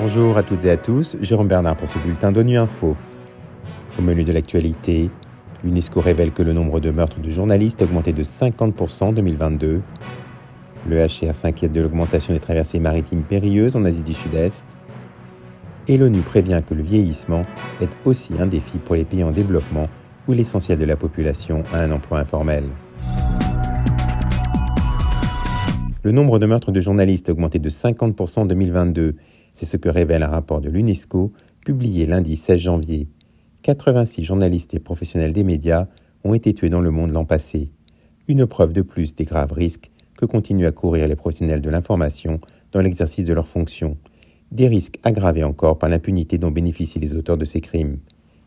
Bonjour à toutes et à tous, Jérôme Bernard pour ce bulletin d'ONU Info. Au menu de l'actualité, l'UNESCO révèle que le nombre de meurtres de journalistes a augmenté de 50% en 2022. Le HR s'inquiète de l'augmentation des traversées maritimes périlleuses en Asie du Sud-Est. Et l'ONU prévient que le vieillissement est aussi un défi pour les pays en développement où l'essentiel de la population a un emploi informel. Le nombre de meurtres de journalistes a augmenté de 50% en 2022 c'est ce que révèle un rapport de l'UNESCO publié lundi 16 janvier. 86 journalistes et professionnels des médias ont été tués dans le monde l'an passé. Une preuve de plus des graves risques que continuent à courir les professionnels de l'information dans l'exercice de leurs fonctions. Des risques aggravés encore par l'impunité dont bénéficient les auteurs de ces crimes.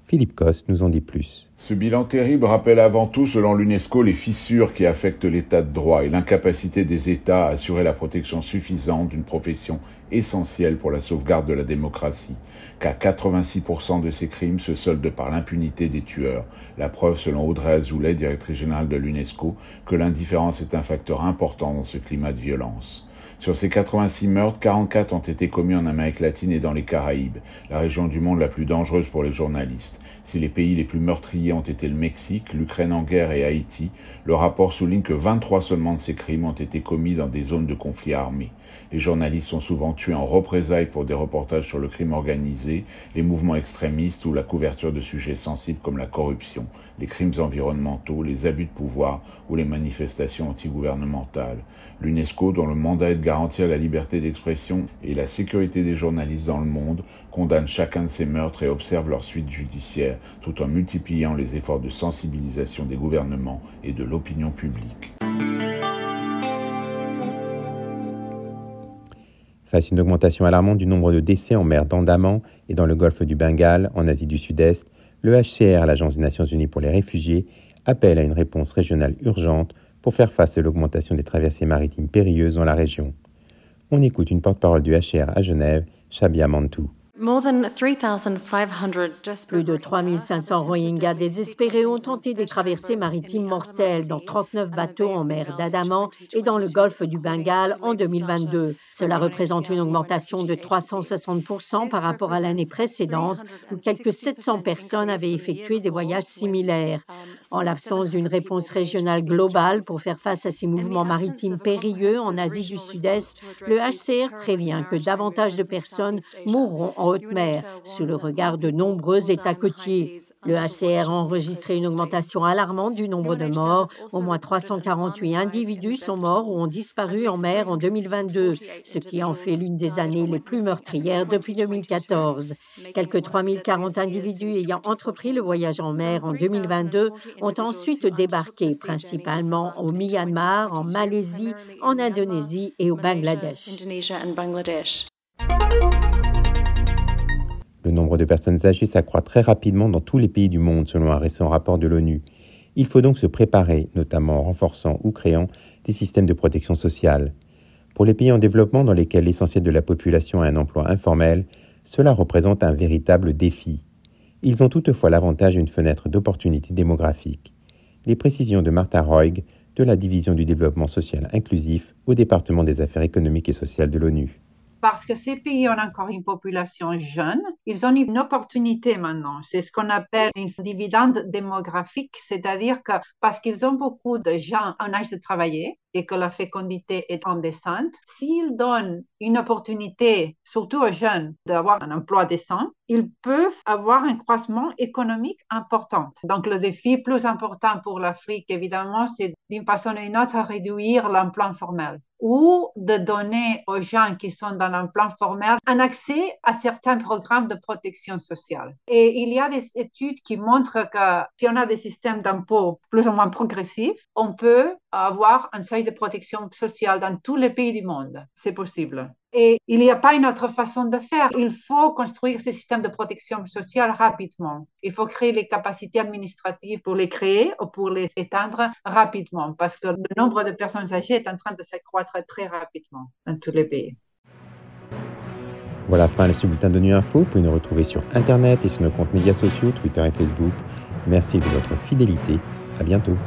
Philippe Coste nous en dit plus. Ce bilan terrible rappelle avant tout, selon l'UNESCO, les fissures qui affectent l'état de droit et l'incapacité des États à assurer la protection suffisante d'une profession essentielle pour la sauvegarde de la démocratie, car 86% de ces crimes se soldent par l'impunité des tueurs. La preuve, selon Audrey Azoulay, directrice générale de l'UNESCO, que l'indifférence est un facteur important dans ce climat de violence. Sur ces 86 meurtres, 44 ont été commis en Amérique latine et dans les Caraïbes, la région du monde la plus dangereuse pour les journalistes. Si les pays les plus meurtriers ont été le Mexique, l'Ukraine en guerre et Haïti, le rapport souligne que 23 seulement de ces crimes ont été commis dans des zones de conflit armé. Les journalistes sont souvent en représailles pour des reportages sur le crime organisé, les mouvements extrémistes ou la couverture de sujets sensibles comme la corruption, les crimes environnementaux, les abus de pouvoir ou les manifestations antigouvernementales. L'UNESCO, dont le mandat est de garantir la liberté d'expression et la sécurité des journalistes dans le monde, condamne chacun de ces meurtres et observe leur suite judiciaire, tout en multipliant les efforts de sensibilisation des gouvernements et de l'opinion publique. Face à une augmentation alarmante du nombre de décès en mer d'Andaman et dans le golfe du Bengale, en Asie du Sud-Est, le HCR, l'Agence des Nations Unies pour les réfugiés, appelle à une réponse régionale urgente pour faire face à l'augmentation des traversées maritimes périlleuses dans la région. On écoute une porte-parole du HR à Genève, Shabia Mantou. Plus de 3500 Rohingyas désespérés ont tenté des traversées maritimes mortelles dans 39 bateaux en mer d'Adaman et dans le golfe du Bengale en 2022. Cela représente une augmentation de 360% par rapport à l'année précédente où quelques 700 personnes avaient effectué des voyages similaires. En l'absence d'une réponse régionale globale pour faire face à ces mouvements maritimes périlleux en Asie du Sud-Est, le HCR prévient que davantage de personnes mourront en haute mer, sous le regard de nombreux États côtiers. Le HCR a enregistré une augmentation alarmante du nombre de morts. Au moins 348 individus sont morts ou ont disparu en mer en 2022, ce qui en fait l'une des années les plus meurtrières depuis 2014. Quelques 3040 individus ayant entrepris le voyage en mer en 2022 ont ensuite débarqué, principalement au Myanmar, en Malaisie, en Indonésie et au Bangladesh. Le nombre de personnes âgées s'accroît très rapidement dans tous les pays du monde, selon un récent rapport de l'ONU. Il faut donc se préparer, notamment en renforçant ou créant des systèmes de protection sociale. Pour les pays en développement dans lesquels l'essentiel de la population a un emploi informel, cela représente un véritable défi. Ils ont toutefois l'avantage d'une fenêtre d'opportunité démographique. Les précisions de Martha Roig de la Division du développement social inclusif au département des affaires économiques et sociales de l'ONU parce que ces pays ont encore une population jeune, ils ont une opportunité maintenant. C'est ce qu'on appelle une dividende démographique, c'est-à-dire que parce qu'ils ont beaucoup de gens en âge de travailler, et que la fécondité est en descente, s'ils donnent une opportunité, surtout aux jeunes, d'avoir un emploi décent, ils peuvent avoir un croissement économique important. Donc, le défi plus important pour l'Afrique, évidemment, c'est d'une façon ou d'une autre réduire l'emploi formel ou de donner aux gens qui sont dans l'emploi formel un accès à certains programmes de protection sociale. Et il y a des études qui montrent que si on a des systèmes d'impôts plus ou moins progressifs, on peut avoir un seuil de protection sociale dans tous les pays du monde. C'est possible. Et il n'y a pas une autre façon de faire. Il faut construire ces systèmes de protection sociale rapidement. Il faut créer les capacités administratives pour les créer ou pour les éteindre rapidement parce que le nombre de personnes âgées est en train de s'accroître très rapidement dans tous les pays. Voilà, fin de ce bulletin de Nu Info. Vous pouvez nous retrouver sur Internet et sur nos comptes médias sociaux, Twitter et Facebook. Merci de votre fidélité. À bientôt.